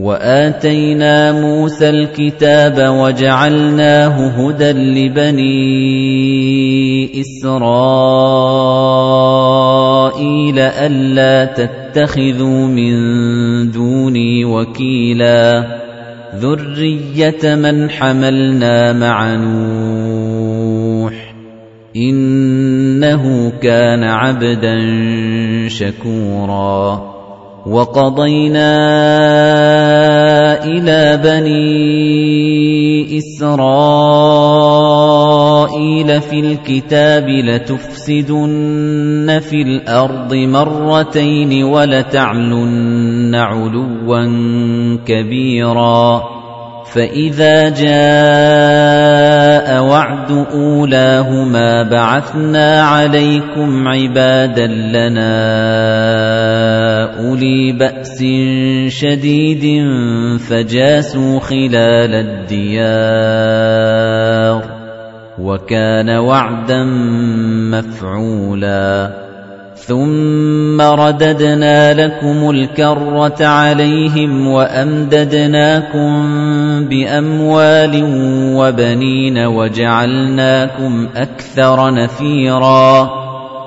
وآتينا موسى الكتاب وجعلناه هدى لبني إسرائيل ألا تتخذوا من دوني وكيلا. ذرية من حملنا مع نوح إنه كان عبدا شكورا. وَقَضَيْنَا إِلَى بَنِي إِسْرَائِيلَ فِي الْكِتَابِ لَتُفْسِدُنَّ فِي الْأَرْضِ مَرَّتَيْنِ وَلَتَعْلُنَّ عُلُوًّا كَبِيرًا فَإِذَا جَاءَ وَعْدُ أُولَاهُمَا بَعَثْنَا عَلَيْكُمْ عِبَادًا لَّنَا أُولِي بَأْسٍ شَدِيدٍ فَجَاسُوا خِلَالَ الدِّيَارِ وَكَانَ وَعْدًا مَّفْعُولًا ثُمَّ رَدَدْنَا لَكُمُ الْكَرَّةَ عَلَيْهِمْ وَأَمْدَدْنَاكُم بِأَمْوَالٍ وَبَنِينَ وَجَعَلْنَاكُمْ أَكْثَرَ نَفِيرًا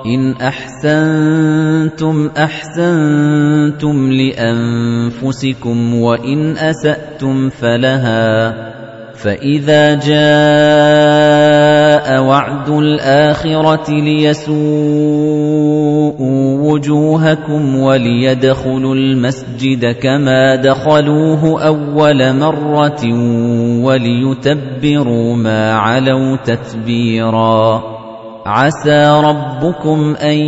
إِنْ أَحْسَنتُمْ أَحْسَنتُمْ لِأَنفُسِكُمْ وَإِنْ أَسَأْتُمْ فَلَهَا فَإِذَا جَاءَ وَعْدُ الْآخِرَةِ لِيَسُوءُوا وُجُوهَكُمْ وَلِيَدْخُلُوا الْمَسْجِدَ كَمَا دَخَلُوهُ أَوَّلَ مَرَّةٍ وَلِيُتَبِّرُوا مَا عَلَوْا تَتْبِيرًا عَسَى رَبُّكُمْ أَن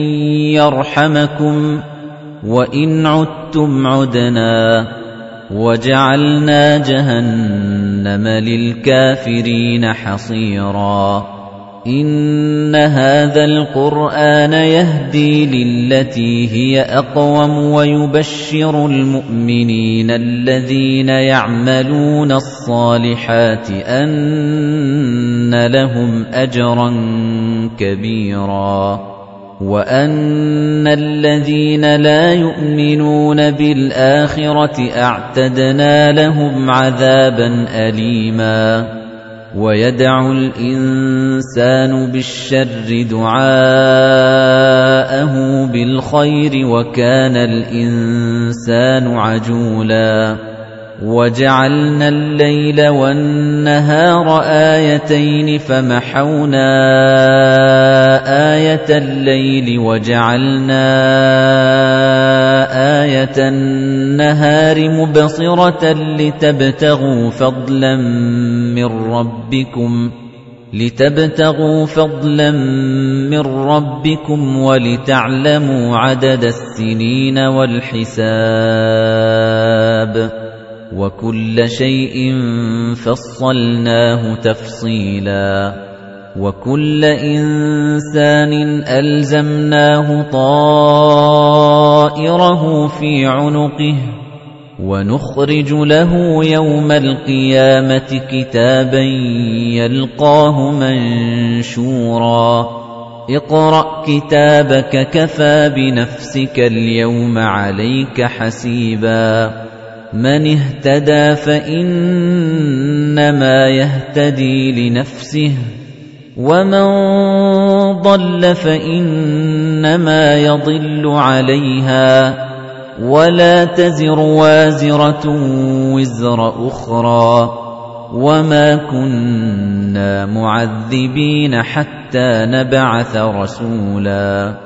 يَرْحَمَكُمْ وَإِنْ عُدتُّمْ عُدْنَا وَجَعَلْنَا جَهَنَّمَ لِلْكَافِرِينَ حَصِيرًا. إِنَّ هَذَا الْقُرْآنَ يَهْدِي لِلَّتِي هِيَ أَقْوَمُ وَيُبَشِّرُ الْمُؤْمِنِينَ الَّذِينَ يَعْمَلُونَ الصَّالِحَاتِ أَنَّ لَهُمْ أَجْرًا كَبِيرًا. وَأَنَّ الَّذِينَ لَا يُؤْمِنُونَ بِالْآخِرَةِ أَعْتَدْنَا لَهُمْ عَذَابًا أَلِيمًا وَيَدْعُ الْإِنسَانُ بِالشَّرِّ دُعَاءَهُ بِالْخَيْرِ وَكَانَ الْإِنسَانُ عَجُولًا وَجَعَلْنَا اللَّيْلَ وَالنَّهَارَ آيَتَيْنِ فَمَحَوْنَا آيَةَ اللَّيْلِ وَجَعَلْنَا آيَةَ النَّهَارِ مُبْصِرَةً لِتَبْتَغُوا فَضْلًا مِّن رَّبِّكُمْ لِتَبْتَغُوا فَضْلًا مِّن رَّبِّكُمْ وَلِتَعْلَمُوا عَدَدَ السِّنِينَ وَالْحِسَابَ وَكُلَّ شَيْءٍ فَصَّلْنَاهُ تَفْصِيلًا وَكُلَّ إِنسَانٍ أَلْزَمْنَاهُ طَائِرَهُ فِي عُنُقِهِ وَنُخْرِجُ لَهُ يَوْمَ الْقِيَامَةِ كِتَابًا يَلْقَاهُ مَنشُورًا اقْرَأْ كِتَابَكَ كَفَى بِنَفْسِكَ الْيَوْمَ عَلَيْكَ حَسِيبًا مَنِ اهْتَدَى فَإِنَّمَا يَهْتَدِي لِنَفْسِهِ وَمَن ضَلَّ فَإِنَّمَا يَضِلُّ عَلَيْهَا وَلَا تَزِرُ وَازِرَةٌ وِزْرَ أُخْرَى وَمَا كُنَّا مُعَذِّبِينَ حَتَّى نَبْعَثَ رَسُولًا.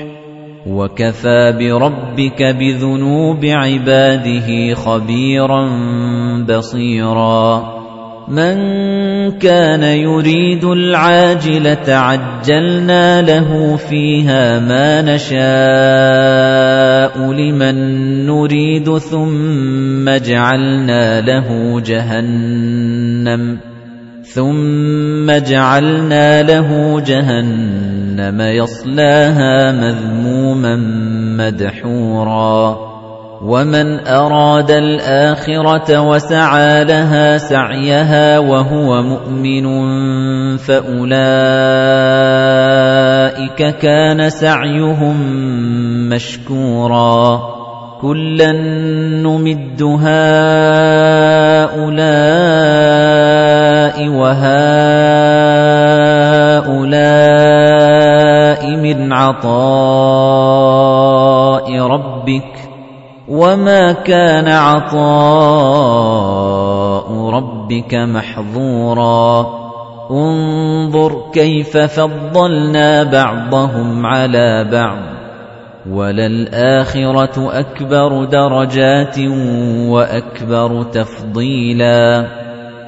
وَكَفَى بِرَبِّكَ بِذُنُوبِ عِبَادِهِ خَبِيرًا بَصِيرًا. مَنْ كَانَ يُرِيدُ الْعَاجِلَةَ عَجَّلْنَا لَهُ فِيهَا مَا نَشَاءُ لِمَن نُّرِيدُ ثُمَّ جَعَلْنَا لَهُ جَهَنَّمَ. ثُمَّ جَعَلْنَا لَهُ جَهَنَّمَ يَصْلَاهَا مَذْمُومًا مَّدْحُورًا. وَمَنْ أَرَادَ الْآخِرَةَ وَسَعَى لَهَا سَعْيَهَا وَهُوَ مُؤْمِنٌ فَأُولَئِكَ كَانَ سَعْيُهُم مَّشْكُورًا. كُلًّا نُّمِدُّ هَٰؤُلَاءِ وَهَٰؤُلَاءِ مِنْ عَطَاءِ رَبِّكَ وَمَا كَانَ عَطَاءُ رَبِّكَ مَحْظُورًا انظُرْ كَيْفَ فَضَّلْنَا بَعْضَهُمْ عَلَى بَعْضٍ وَلَلْآخِرَةُ أَكْبَرُ دَرَجَاتٍ وَأَكْبَرُ تَفْضِيلًا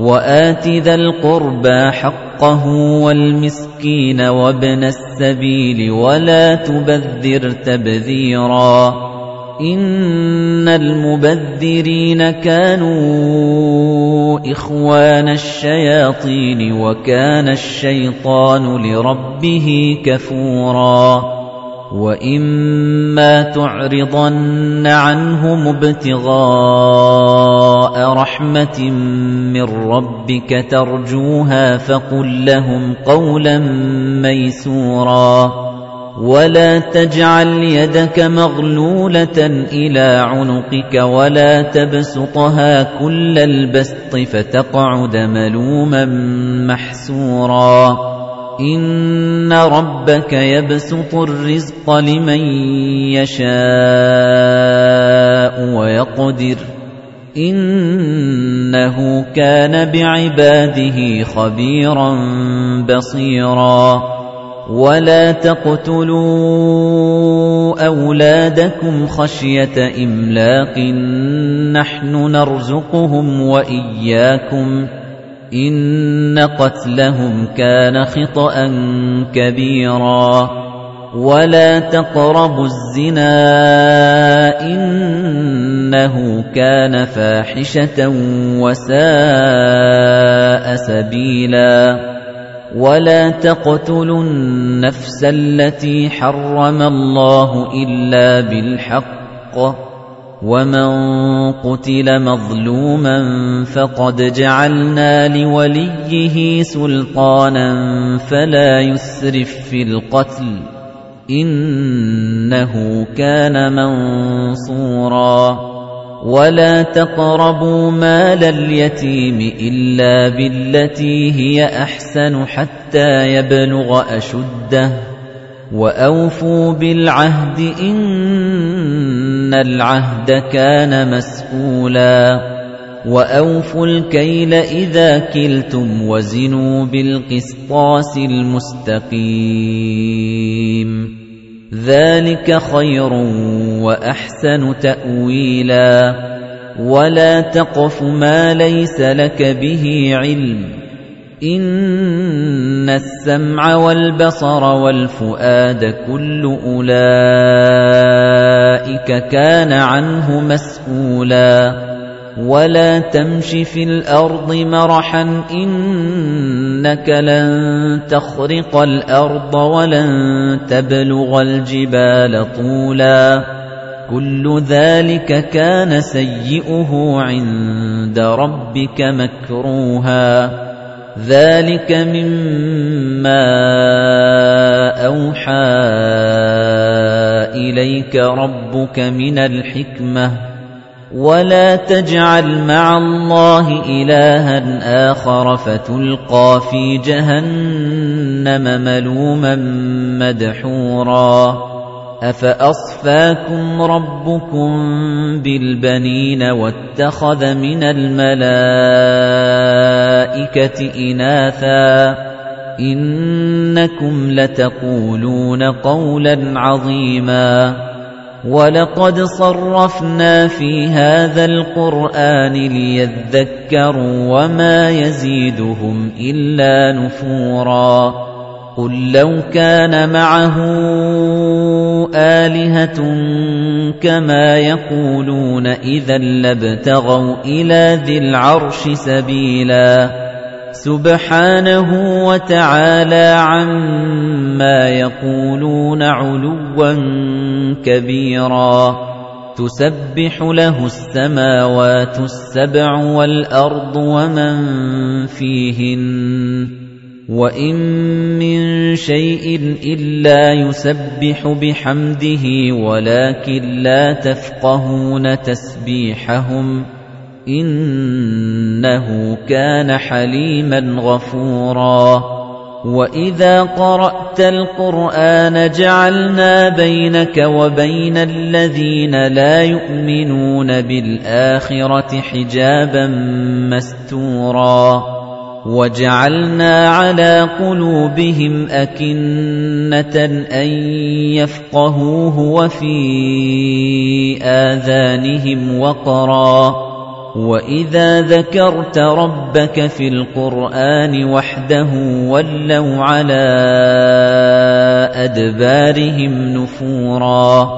وَآتِ ذَا الْقُرْبَى حَقَّهُ وَالْمِسْكِينَ وَابْنَ السَّبِيلِ وَلَا تُبَذِّرْ تَبْذِيرًا إِنَّ الْمُبَذِّرِينَ كَانُوا إِخْوَانَ الشَّيَاطِينِ وَكَانَ الشَّيْطَانُ لِرَبِّهِ كَفُورًا وَإِمَّا تُعْرِضَنَّ عَنْهُمُ ابْتِغَاءَ رَحْمَةٍ مِّن رَّبِّكَ تَرْجُوهَا فَقُل لَّهُمْ قَوْلًا مَّيْسُورًا وَلَا تَجْعَلْ يَدَكَ مَغْلُولَةً إِلَىٰ عُنُقِكَ وَلَا تَبْسُطْهَا كُلَّ الْبَسْطِ فَتَقْعُدَ مَلُومًا مَّحْسُورًا إِنَّ رَبَّكَ يَبْسُطُ الرِّزْقَ لِمَن يَشَاءُ وَيَقْدِرُ إِنَّهُ كَانَ بِعِبَادِهِ خَبِيرًا بَصِيرًا وَلَا تَقْتُلُوا أَوْلَادَكُمْ خَشْيَةَ إِمْلَاقٍ نَّحْنُ نَرْزُقُهُمْ وَإِيَّاكُمْ ۚ إِنَّ قَتْلَهُمْ كَانَ خِطْئًا كَبِيرًا. وَلَا تَقْرَبُوا الزِّنَا إِنَّهُ كَانَ فَاحِشَةً وَسَاءَ سَبِيلًا. وَلَا تَقْتُلُوا النَّفْسَ الَّتِي حَرَّمَ اللَّهُ إِلَّا بِالْحَقِّ. وَمَن قُتِلَ مَظْلُومًا فَقَدْ جَعَلْنَا لِوَلِيِّهِ سُلْطَانًا فَلَا يُسْرِف فِّي الْقَتْلِ ۖ إِنَّهُ كَانَ مَنصُورًا وَلَا تَقْرَبُوا مَالَ الْيَتِيمِ إِلَّا بِالَّتِي هِيَ أَحْسَنُ حَتَّىٰ يَبْلُغَ أَشُدَّهُ وَأَوْفُوا بِالْعَهْدِ إِنَّ الْعَهْدَ كَانَ مَسْئُولًا وَأَوْفُوا الْكَيْلَ إِذَا كِلْتُمْ وَزِنُوا بِالْقِسْطَاسِ الْمُسْتَقِيمِ ذَلِكَ خَيْرٌ وَأَحْسَنُ تَأْوِيلًا وَلَا تَقْفُ مَا لَيْسَ لَكَ بِهِ عِلْمٌ إِنَّ السَّمْعَ وَالْبَصَرَ وَالْفُؤَادَ كُلُّ أُولَئِكَ كَانَ عَنْهُ مَسْئُولًا وَلَا تَمْشِ فِي الْأَرْضِ مَرَحًا إِنَّكَ لَن تَخْرِقَ الْأَرْضَ وَلَن تَبْلُغَ الْجِبَالَ طُولًا كُلُّ ذَلِكَ كَانَ سَيِّئُهُ عِندَ رَبِّكَ مَكْرُوهًا ذَلِكَ مِمَّا أَوْحَى إِلَيْكَ رَبُّكَ مِنَ الْحِكْمَةِ. وَلَا تَجْعَلْ مَعَ اللَّهِ إِلَٰهًا آخَرَ فَتُلْقَىٰ فِي جَهَنَّمَ مَلُومًا مَّدْحُورًا. أَفَأَصْفَاكُمْ رَبُّكُم بِالْبَنِينَ وَاتَّخَذَ مِنَ الْمَلَائِكَةِ إِنَاثًا إِنَّكُمْ لَتَقُولُونَ قَوْلًا عَظِيمًا وَلَقَدْ صَرَّفْنَا فِي هَذَا الْقُرْآنِ لِيَذَّكَّرُوا وَمَا يَزِيدُهُمْ إِلَّا نُفُورًا قُل لَّوْ كَانَ مَعَهُ آلِهَةٌ كَمَا يَقُولُونَ إِذًا لَّابْتَغَوْا إِلَى ذِي الْعَرْشِ سَبِيلًا سُبْحَانَهُ وَتَعَالَى عَمَّا يَقُولُونَ عُلُوًّا كَبِيرًا تُسَبِّحُ لَهُ السَّمَاوَاتُ السَّبْعُ وَالْأَرْضُ وَمَن فِيهِنَّ وَإِن مِّن شَيْءٍ إِلَّا يُسَبِّحُ بِحَمْدِهِ وَلَكِن لَّا تَفْقَهُونَ تَسْبِيحَهُمْ إِنَّهُ كَانَ حَلِيمًا غَفُورًا وَإِذَا قَرَأْتَ الْقُرْآنَ جَعَلْنَا بَيْنَكَ وَبَيْنَ الَّذِينَ لَا يُؤْمِنُونَ بِالْآخِرَةِ حِجَابًا مَّسْتُورًا وَجَعَلْنَا عَلَى قُلُوبِهِمْ أَكِنَّةً أَن يَفْقَهُوهُ وَفِي آذَانِهِمْ وَقْرًا. وَإِذَا ذَكَرْتَ رَبَّكَ فِي الْقُرْآنِ وَحْدَهُ وَلَّوْا عَلَى أَدْبَارِهِمْ نُفُورًا.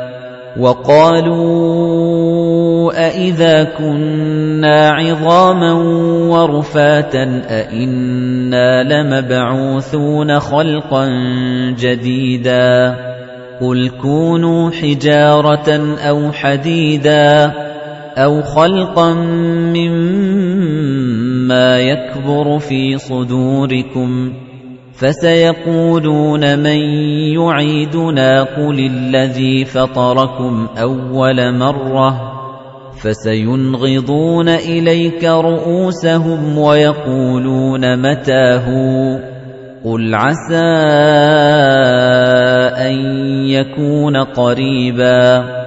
وَقَالُوا أَإِذَا كُنَّا عِظَامًا وَرُفَاتًا أَإِنَّا لَمَبْعُوثُونَ خَلْقًا جَدِيدًا قُلْ كُونُوا حِجَارَةً أَوْ حَدِيدًا أَوْ خَلْقًا مِّمَّا يَكْبُرُ فِي صُدُورِكُمْ فَسَيَقُولُونَ مَن يُعِيدُنَا قُلِ الَّذِي فَطَرَكُمْ أَوَّلَ مَرَّةٍ فَسَيُنْغِضُونَ إِلَيْكَ رُءُوسَهُمْ وَيَقُولُونَ مَتَىٰ هُوَ قُلْ عَسَىٰ أَن يَكُونَ قَرِيبًا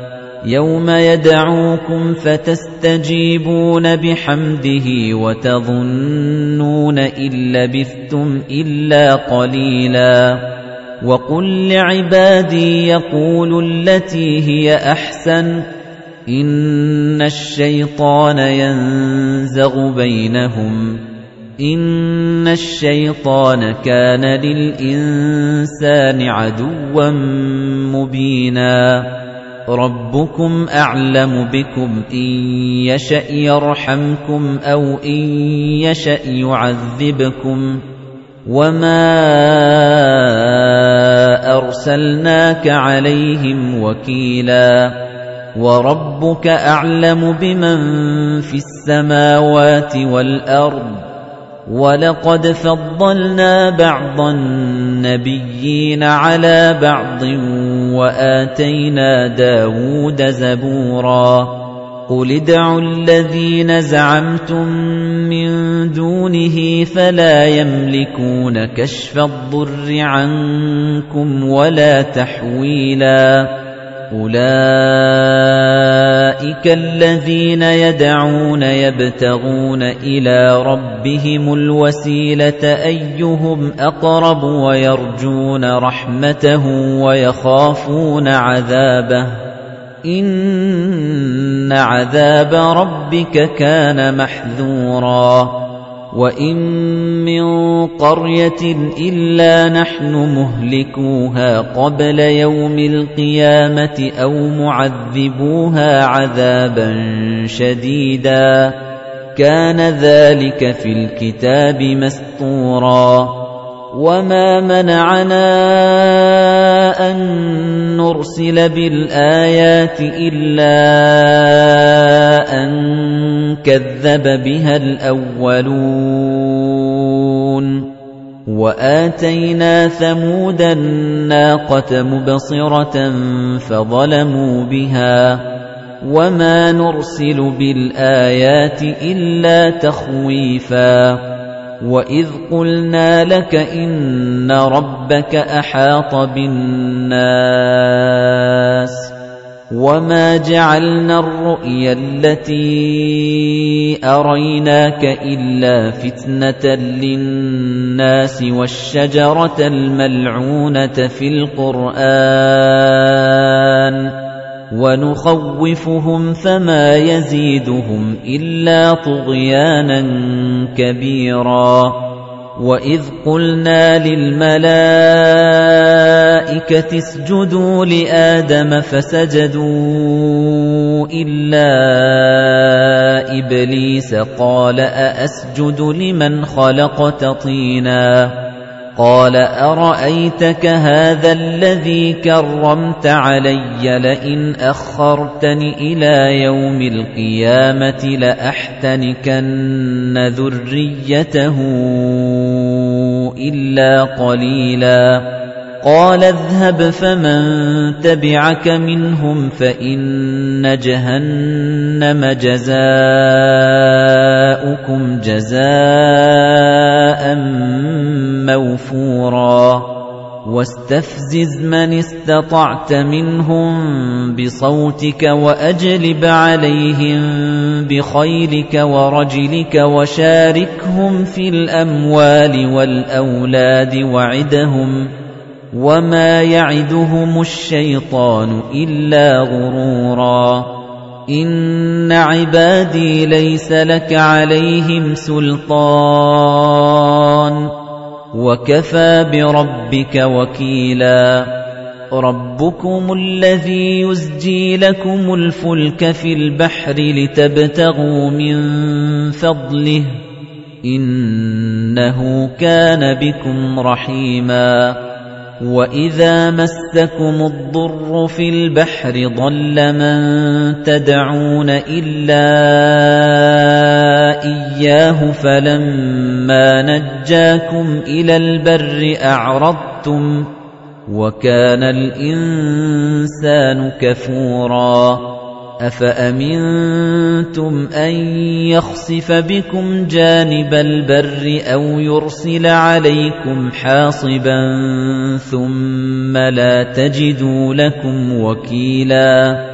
يَوْمَ يَدْعُوكُمْ فَتَسْتَجِيبُونَ بِحَمْدِهِ وَتَظُنُّونَ إِن لَّبِثْتُمْ إِلَّا قَلِيلًا. وَقُل لِّعِبَادِي يَقُولُوا الَّتِي هِيَ أَحْسَنُ. إِنَّ الشَّيْطَانَ يَنزَغُ بَيْنَهُمْ. إِنَّ الشَّيْطَانَ كَانَ لِلْإِنسَانِ عَدُوًّا مُّبِينًا. رَبُّكُمْ أَعْلَمُ بِكُمْ إِن يَشَأْ يَرْحَمْكُمْ أَوْ إِن يَشَأْ يُعَذِّبْكُمْ وَمَا أَرْسَلْنَاكَ عَلَيْهِمْ وَكِيلًا وَرَبُّكَ أَعْلَمُ بِمَن فِي السَّمَاوَاتِ وَالْأَرْضِ وَلَقَدْ فَضَّلْنَا بَعْضَ النَّبِيِّينَ عَلَى بَعْضٍ وآتينا داود زبورا قل ادعوا الذين زعمتم من دونه فلا يملكون كشف الضر عنكم ولا تحويلا أولئك الذين يدعون يبتغون إلى ربهم الوسيلة أيهم أقرب ويرجون رحمته ويخافون عذابه إِنَّ عَذَابَ رَبِّكَ كَانَ مَحْذُورًا وَإِن مِّن قَرْيَةٍ إِلَّا نَحْنُ مُهْلِكُوهَا قَبْلَ يَوْمِ الْقِيَامَةِ أَوْ مُعَذِّبُوهَا عَذَابًا شَدِيدًا كَانَ ذَلِكَ فِي الْكِتَابِ مَسْطُورًا وَمَا مَنَعَنَا أَن نُّرْسِلَ بِالْآيَاتِ إِلَّا أَن كَذَّبَ بِهَا الْأَوَّلُونَ وَآتَيْنَا ثَمُودَ النَّاقَةَ مُبْصِرَةً فَظَلَمُوا بِهَا وَمَا نُرْسِلُ بِالْآيَاتِ إِلَّا تَخْوِيفًا وَإِذْ قُلْنَا لَكَ إِنَّ رَبَّكَ أَحَاطَ بِالنَّاسِ وَمَا جَعَلْنَا الرُّؤْيَا الَّتِي أَرَيْنَاكَ إِلَّا فِتْنَةً لِلنَّاسِ وَالشَّجَرَةَ الْمَلْعُونَةَ فِي الْقُرْآنِ وَنُخَوِّفُهُمْ فَمَا يَزِيدُهُمْ إِلَّا طُغْيَانًا كَبِيرًا وَإِذْ قُلْنَا لِلْمَلَائِكَةِ اسْجُدُوا لِآدَمَ فَسَجَدُوا إِلَّا إِبْلِيسَ قَالَ أَأَسْجُدُ لِمَنْ خَلَقْتَ طِينًا قَالَ أَرَأَيْتَكَ هَذَا الَّذِي كَرَّمْتَ عَلَيَّ لَئِنْ أَخَّرْتَنِ إِلَى يَوْمِ الْقِيَامَةِ لَأَحْتَنِكَنَّ ذُرِّيَّتَهُ إِلَّا قَلِيلًا. قَالَ اذْهَبْ فَمَن تَبِعَكَ مِنْهُمْ فَإِنَّ جَهَنَّمَ جَزَاؤُكُمْ جَزَاءً مَّوْفُورًا. وَاسْتَفْزِزْ مَنِ اسْتَطَعْتَ مِنْهُم بِصَوْتِكَ وَأَجْلِبْ عَلَيْهِم بِخَيْلِكَ وَرَجِلِكَ وَشَارِكْهُمْ فِي الْأَمْوَالِ وَالْأَوْلَادِ وَعِدْهُمْ وَمَا يَعِدُهُمُ الشَّيْطَانُ إِلَّا غُرُورًا. إِنَّ عِبَادِي لَيْسَ لَكَ عَلَيْهِمْ سُلْطَانٌ. وَكَفَى بِرَبِّكَ وَكِيلًا. رَبُّكُمُ الَّذِي يُزْجِي لَكُمُ الْفُلْكَ فِي الْبَحْرِ لِتَبْتَغُوا مِن فَضْلِهِ. إِنَّهُ كَانَ بِكُمْ رَحِيمًا. وَإِذَا مَسَّكُمُ الضُّرُّ فِي الْبَحْرِ ضَلَّ مَن تَدْعُونَ إِلَّا إِيَّاهُ فَلَمَّا نَجَّاكُمْ إِلَى الْبَرِّ أَعْرَضْتُمْ وَكَانَ الْإِنسَانُ كَفُورًا أَفَأَمِنْتُمْ أَنْ يَخْسِفَ بِكُمْ جَانِبَ الْبَرِّ أَوْ يُرْسِلَ عَلَيْكُمْ حَاصِبًا ثُمَّ لَا تَجِدُوا لَكُمْ وَكِيلًا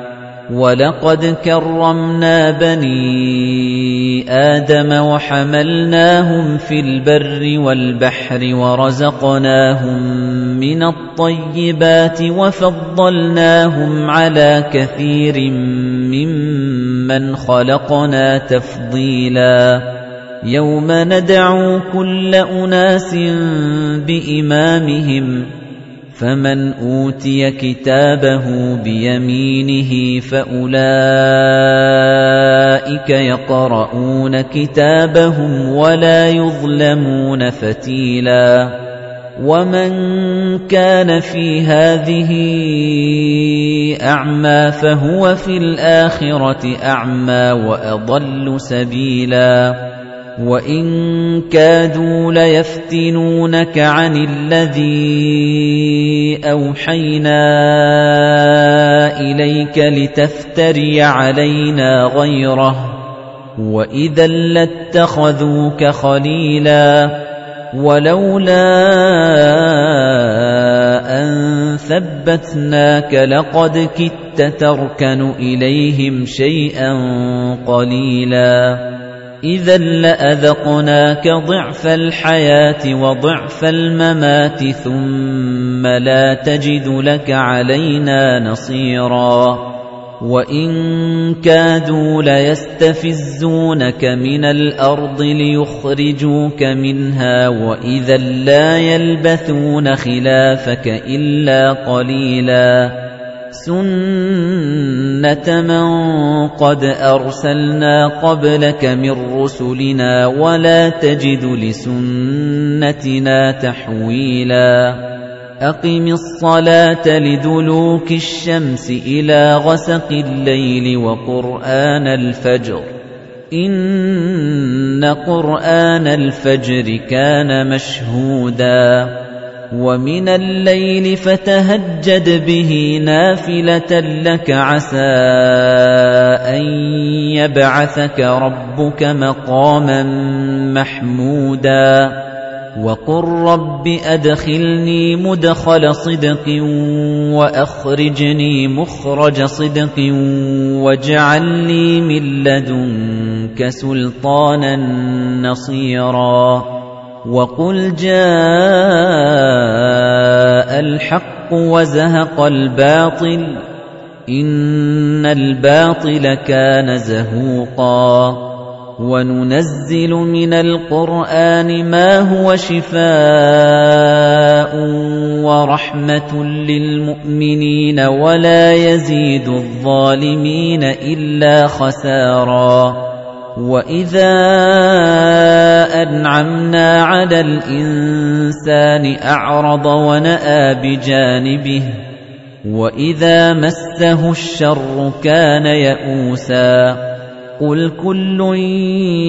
وَلَقَدْ كَرَّمْنَا بَنِي آدَمَ وَحَمَلْنَاهُمْ فِي الْبَرِّ وَالْبَحْرِ وَرَزَقْنَاهُم مِّنَ الطَّيِّبَاتِ وَفَضَّلْنَاهُمْ عَلَى كَثِيرٍ مِّمَّنْ خَلَقْنَا تَفْضِيلًا يَوْمَ نَدْعُو كُلَّ أُنَاسٍ بِإِمَامِهِمْ فَمَنْ أُوتِيَ كِتَابَهُ بِيَمِينِهِ فَأُولَئِكَ يَقْرَؤُونَ كِتَابَهُمْ وَلَا يُظْلَمُونَ فَتِيلًا. وَمَنْ كَانَ فِي هَذِهِ أَعْمَى فَهُوَ فِي الْآخِرَةِ أَعْمَى وَأَضَلُّ سَبِيلًا. وَإِن كَادُوا لَيَفْتِنُونَكَ عَنِ الَّذِي أَوْحَيْنَا إِلَيْكَ لِتَفْتَرِيَ عَلَيْنَا غَيْرَهُ وَإِذًا لَّاتَّخَذُوكَ خَلِيلًا وَلَوْلَا أَن ثَبَّتْنَاكَ لَقَدْ كِدتَّ تَرْكَنُ إِلَيْهِمْ شَيْئًا قَلِيلًا إِذًا لَّأَذَقْنَاكَ ضِعْفَ الْحَيَاةِ وَضِعْفَ الْمَمَاتِ ثُمَّ لَا تَجِدُ لَكَ عَلَيْنَا نَصِيرًا. وَإِن كَادُوا لَيَسْتَفِزُّونَكَ مِنَ الْأَرْضِ لِيُخْرِجُوكَ مِنْهَا وَإِذًا لَّا يَلْبَثُونَ خِلَافَكَ إِلَّا قَلِيلًا. سُنَّةَ مَن قَدْ أَرْسَلْنَا قَبْلَكَ مِن رُّسُلِنَا وَلَا تَجِدُ لِسُنَّتِنَا تَحْوِيلًا أَقِمِ الصَّلَاةَ لِدُلُوكِ الشَّمْسِ إِلَى غَسَقِ اللَّيْلِ وَقُرْآنَ الْفَجْرِ إِنَّ قُرْآنَ الْفَجْرِ كَانَ مَشْهُودًا وَمِنَ اللَّيْلِ فَتَهَجَّدْ بِهِ نَافِلَةً لَّكَ عَسَىٰ أَن يَبْعَثَكَ رَبُّكَ مَقَامًا مَّحْمُودًا وَقُل رَّبِّ أَدْخِلْنِي مُدْخَلَ صِدْقٍ وَأَخْرِجْنِي مُخْرَجَ صِدْقٍ وَاجْعَل لِّي مِن لَّدُنكَ سُلْطَانًا نَّصِيرًا وَقُلْ جَاءَ الْحَقُّ وَزَهَقَ الْبَاطِلُ إِنَّ الْبَاطِلَ كَانَ زَهُوقًا وَنُنَزِّلُ مِنَ الْقُرْآنِ مَا هُوَ شِفَاءٌ وَرَحْمَةٌ لِّلْمُؤْمِنِينَ وَلَا يَزِيدُ الظَّالِمِينَ إِلَّا خَسَارًا وَإِذَا أَنْعَمْنَا عَلَى الْإِنسَانِ أَعْرَضَ وَنَأَىٰ بِجَانِبِهِ وَإِذَا مَسَّهُ الشَّرُّ كَانَ يَئُوسًا قُلْ كُلٌّ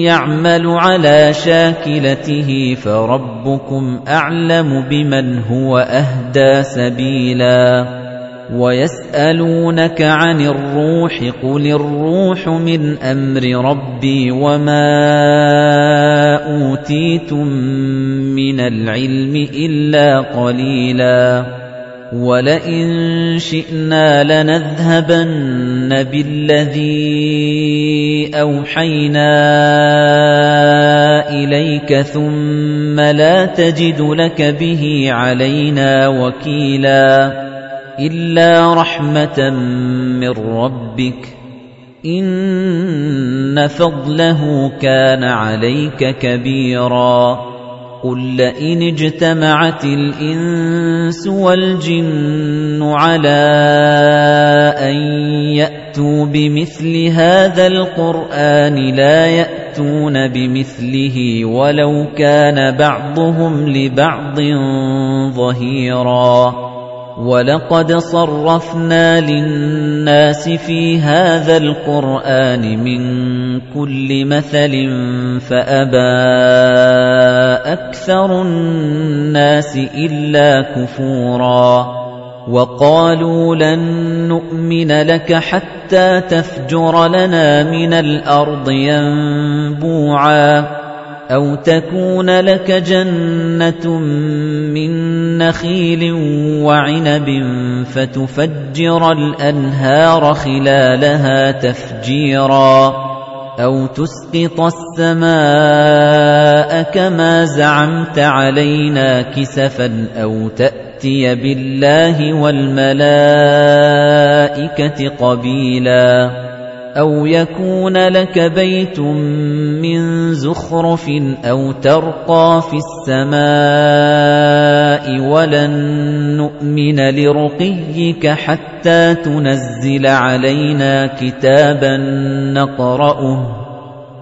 يَعْمَلُ عَلَىٰ شَاكِلَتِهِ فَرَبُّكُمْ أَعْلَمُ بِمَنْ هُوَ أَهْدَىٰ سَبِيلًا وَيَسْأَلُونَكَ عَنِ الرُّوحِ قُلِ الرُّوحُ مِنْ أَمْرِ رَبِّي وَمَا أُوتِيتُم مِّنَ الْعِلْمِ إِلَّا قَلِيلًا وَلَئِن شِئْنَا لَنَذْهَبَنَّ بِالَّذِي أَوْحَيْنَا إِلَيْكَ ثُمَّ لَا تَجِدُ لَكَ بِهِ عَلَيْنَا وَكِيلًا إِلَّا رَحْمَةً مِّن رَّبِّكَ. إِنَّ فَضْلَهُ كَانَ عَلَيْكَ كَبِيرًا. قُل لَّئِنِ اجْتَمَعَتِ الْإِنسُ وَالْجِنُّ عَلَىٰ أَن يَأْتُوا بِمِثْلِ هَٰذَا الْقُرْآنِ لَا يَأْتُونَ بِمِثْلِهِ وَلَوْ كَانَ بَعْضُهُمْ لِبَعْضٍ ظَهِيرًا. وَلَقَدْ صَرَّفْنَا لِلنَّاسِ فِي هَذَا الْقُرْآنِ مِنْ كُلِّ مَثَلٍ فَأَبَى أَكْثَرُ النَّاسِ إِلَّا كُفُورًا وَقَالُوا لَن نُّؤْمِنَ لَكَ حَتَّىٰ تَفْجُرَ لَنَا مِنَ الْأَرْضِ يَنبُوعًا أَوْ تَكُونَ لَكَ جَنَّةٌ مِّن نَّخِيلٍ وَعِنَبٍ فَتُفَجِّرَ الْأَنْهَارَ خِلَالَهَا تَفْجِيرًا أَوْ تُسْقِطَ السَّمَاءَ كَمَا زَعَمْتَ عَلَيْنَا كِسَفًا أَوْ تَأْتِيَ بِاللَّهِ وَالْمَلَائِكَةِ قَبِيلًا أَوْ يَكُونَ لَكَ بَيْتٌ مِّن زُخْرُفٍ أَوْ تَرْقَىٰ فِي السَّمَاءِ وَلَن نُّؤْمِنَ لِرُقِيِّكَ حَتَّىٰ تُنَزِّلَ عَلَيْنَا كِتَابًا نَّقْرَؤُهُ ۗ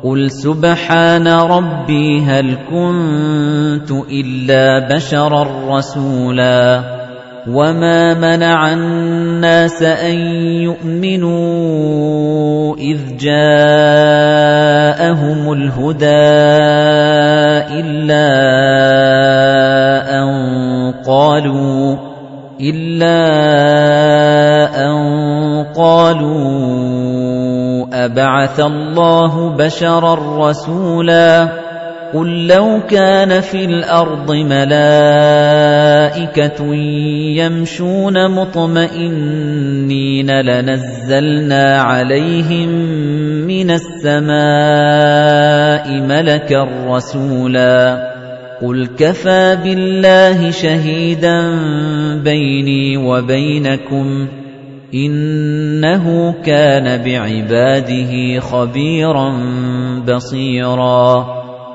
قُلْ سُبْحَانَ رَبِّي هَلْ كُنتُ إِلَّا بَشَرًا رَّسُولًا وَمَا مَنَعَ النَّاسَ أَن يُؤْمِنُوا إِذْ جَاءَهُمُ الْهُدَىٰ إِلَّا أَن قَالُوا إِلَّا أَن قَالُوا أَبَعَثَ اللَّهُ بَشَرًا رَّسُولًا قُل لَّوْ كَانَ فِي الْأَرْضِ مَلَائِكَةٌ يَمْشُونَ مُطْمَئِنِّينَ لَنَزَّلْنَا عَلَيْهِم مِّنَ السَّمَاءِ مَلَكًا رَّسُولًا. قُلْ كَفَىٰ بِاللَّهِ شَهِيدًا بَيْنِي وَبَيْنَكُمْ ۚ إِنَّهُ كَانَ بِعِبَادِهِ خَبِيرًا بَصِيرًا.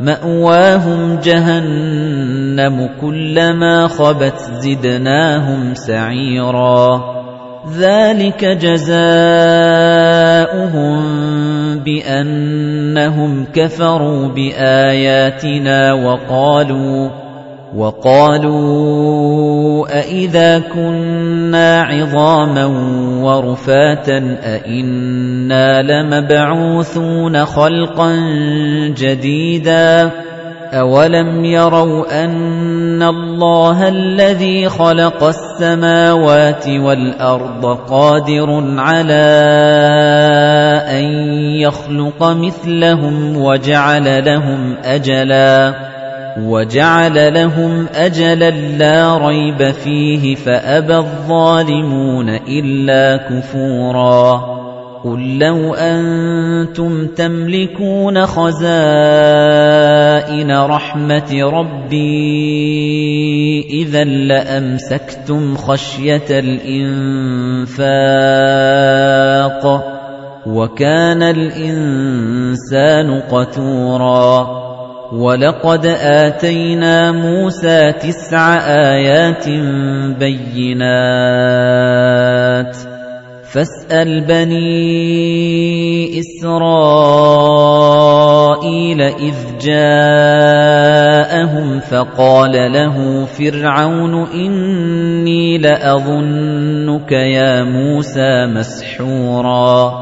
مَأْوَاهُمْ جَهَنَّمُ كُلَّمَا خَبَتْ زِدْنَاهُمْ سَعِيرًا. ذَلِكَ جَزَاؤُهُم بِأَنَّهُمْ كَفَرُوا بِآيَاتِنَا وَقَالُوا وَقَالُوا أَإِذَا كُنَّا عِظَامًا وَرُفَاتًا أَإِنَّا لَمَبْعُوثُونَ خَلْقًا جَدِيدًا أَوَلَمْ يَرَوْا أَنَّ اللَّهَ الَّذِي خَلَقَ السَّمَاوَاتِ وَالْأَرْضَ قَادِرٌ عَلَىٰ أَن يَخْلُقَ مِثْلَهُمْ وَجَعَلَ لَهُمْ أَجَلًا وَجَعَلَ لَهُمْ أَجَلًا لَّا رَيْبَ فِيهِ فَأَبَى الظَّالِمُونَ إِلَّا كُفُورًا قُل لَّوْ أَنتُمْ تَمْلِكُونَ خَزَائِنَ رَحْمَةِ رَبِّي إِذًا لَّأَمْسَكْتُمْ خَشْيَةَ الْإِنفَاقِ وَكَانَ الْإِنسَانُ قَتُورًا وَلَقَدْ آتَيْنَا مُوسَى تِسْعَ آيَاتٍ بَيِّنَاتٍ فَاسْأَلْ بَنِي إِسْرَائِيلَ إِذْ جَاءَهُمْ فَقَالَ لَهُ فِرْعَوْنُ إِنِّي لَأَظُنُّكَ يَا مُوسَى مَسْحُورًا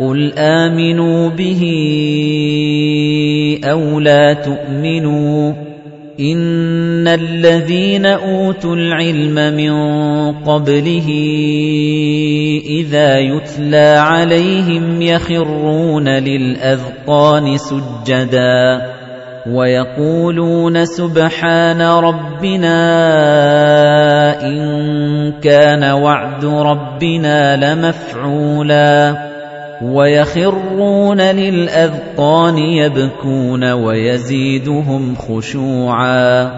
قُلْ آمِنُوا بِهِ أَوْ لَا تُؤْمِنُوا إِنَّ الَّذِينَ أُوتُوا الْعِلْمَ مِن قَبْلِهِ إِذَا يُتْلَى عَلَيْهِمْ يَخِرُّونَ لِلْأَذْقَانِ سُجَّدًا وَيَقُولُونَ سُبْحَانَ رَبِّنَا إِن كَانَ وَعْدُ رَبِّنَا لَمَفْعُولًا وَيَخِرُّونَ لِلْأَذْقَانِ يَبْكُونَ وَيَزِيدُهُمْ خُشُوعًا.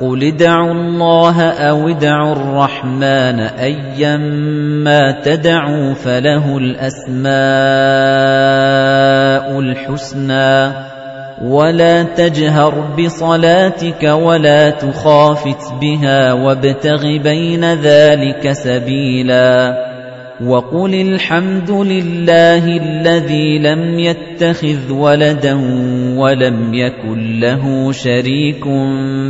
قُلِ ادْعُوا اللَّهَ أَوِ ادْعُوا الرَّحْمَنَ أَيًّا تَدْعُوا فَلَهُ الْأَسْمَاءُ الْحُسْنَى. وَلَا تَجْهَرْ بِصَلَاتِكَ وَلَا تُخَافِتْ بِهَا وَابْتَغِ بَيْنَ ذَلِكَ سَبِيلًا. وَقُلِ الْحَمْدُ لِلَّهِ الَّذِي لَمْ يَتَّخِذْ وَلَدًا وَلَمْ يَكُن لَّهُ شَرِيكٌ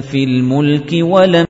فِي الْمُلْكِ وَلَمْ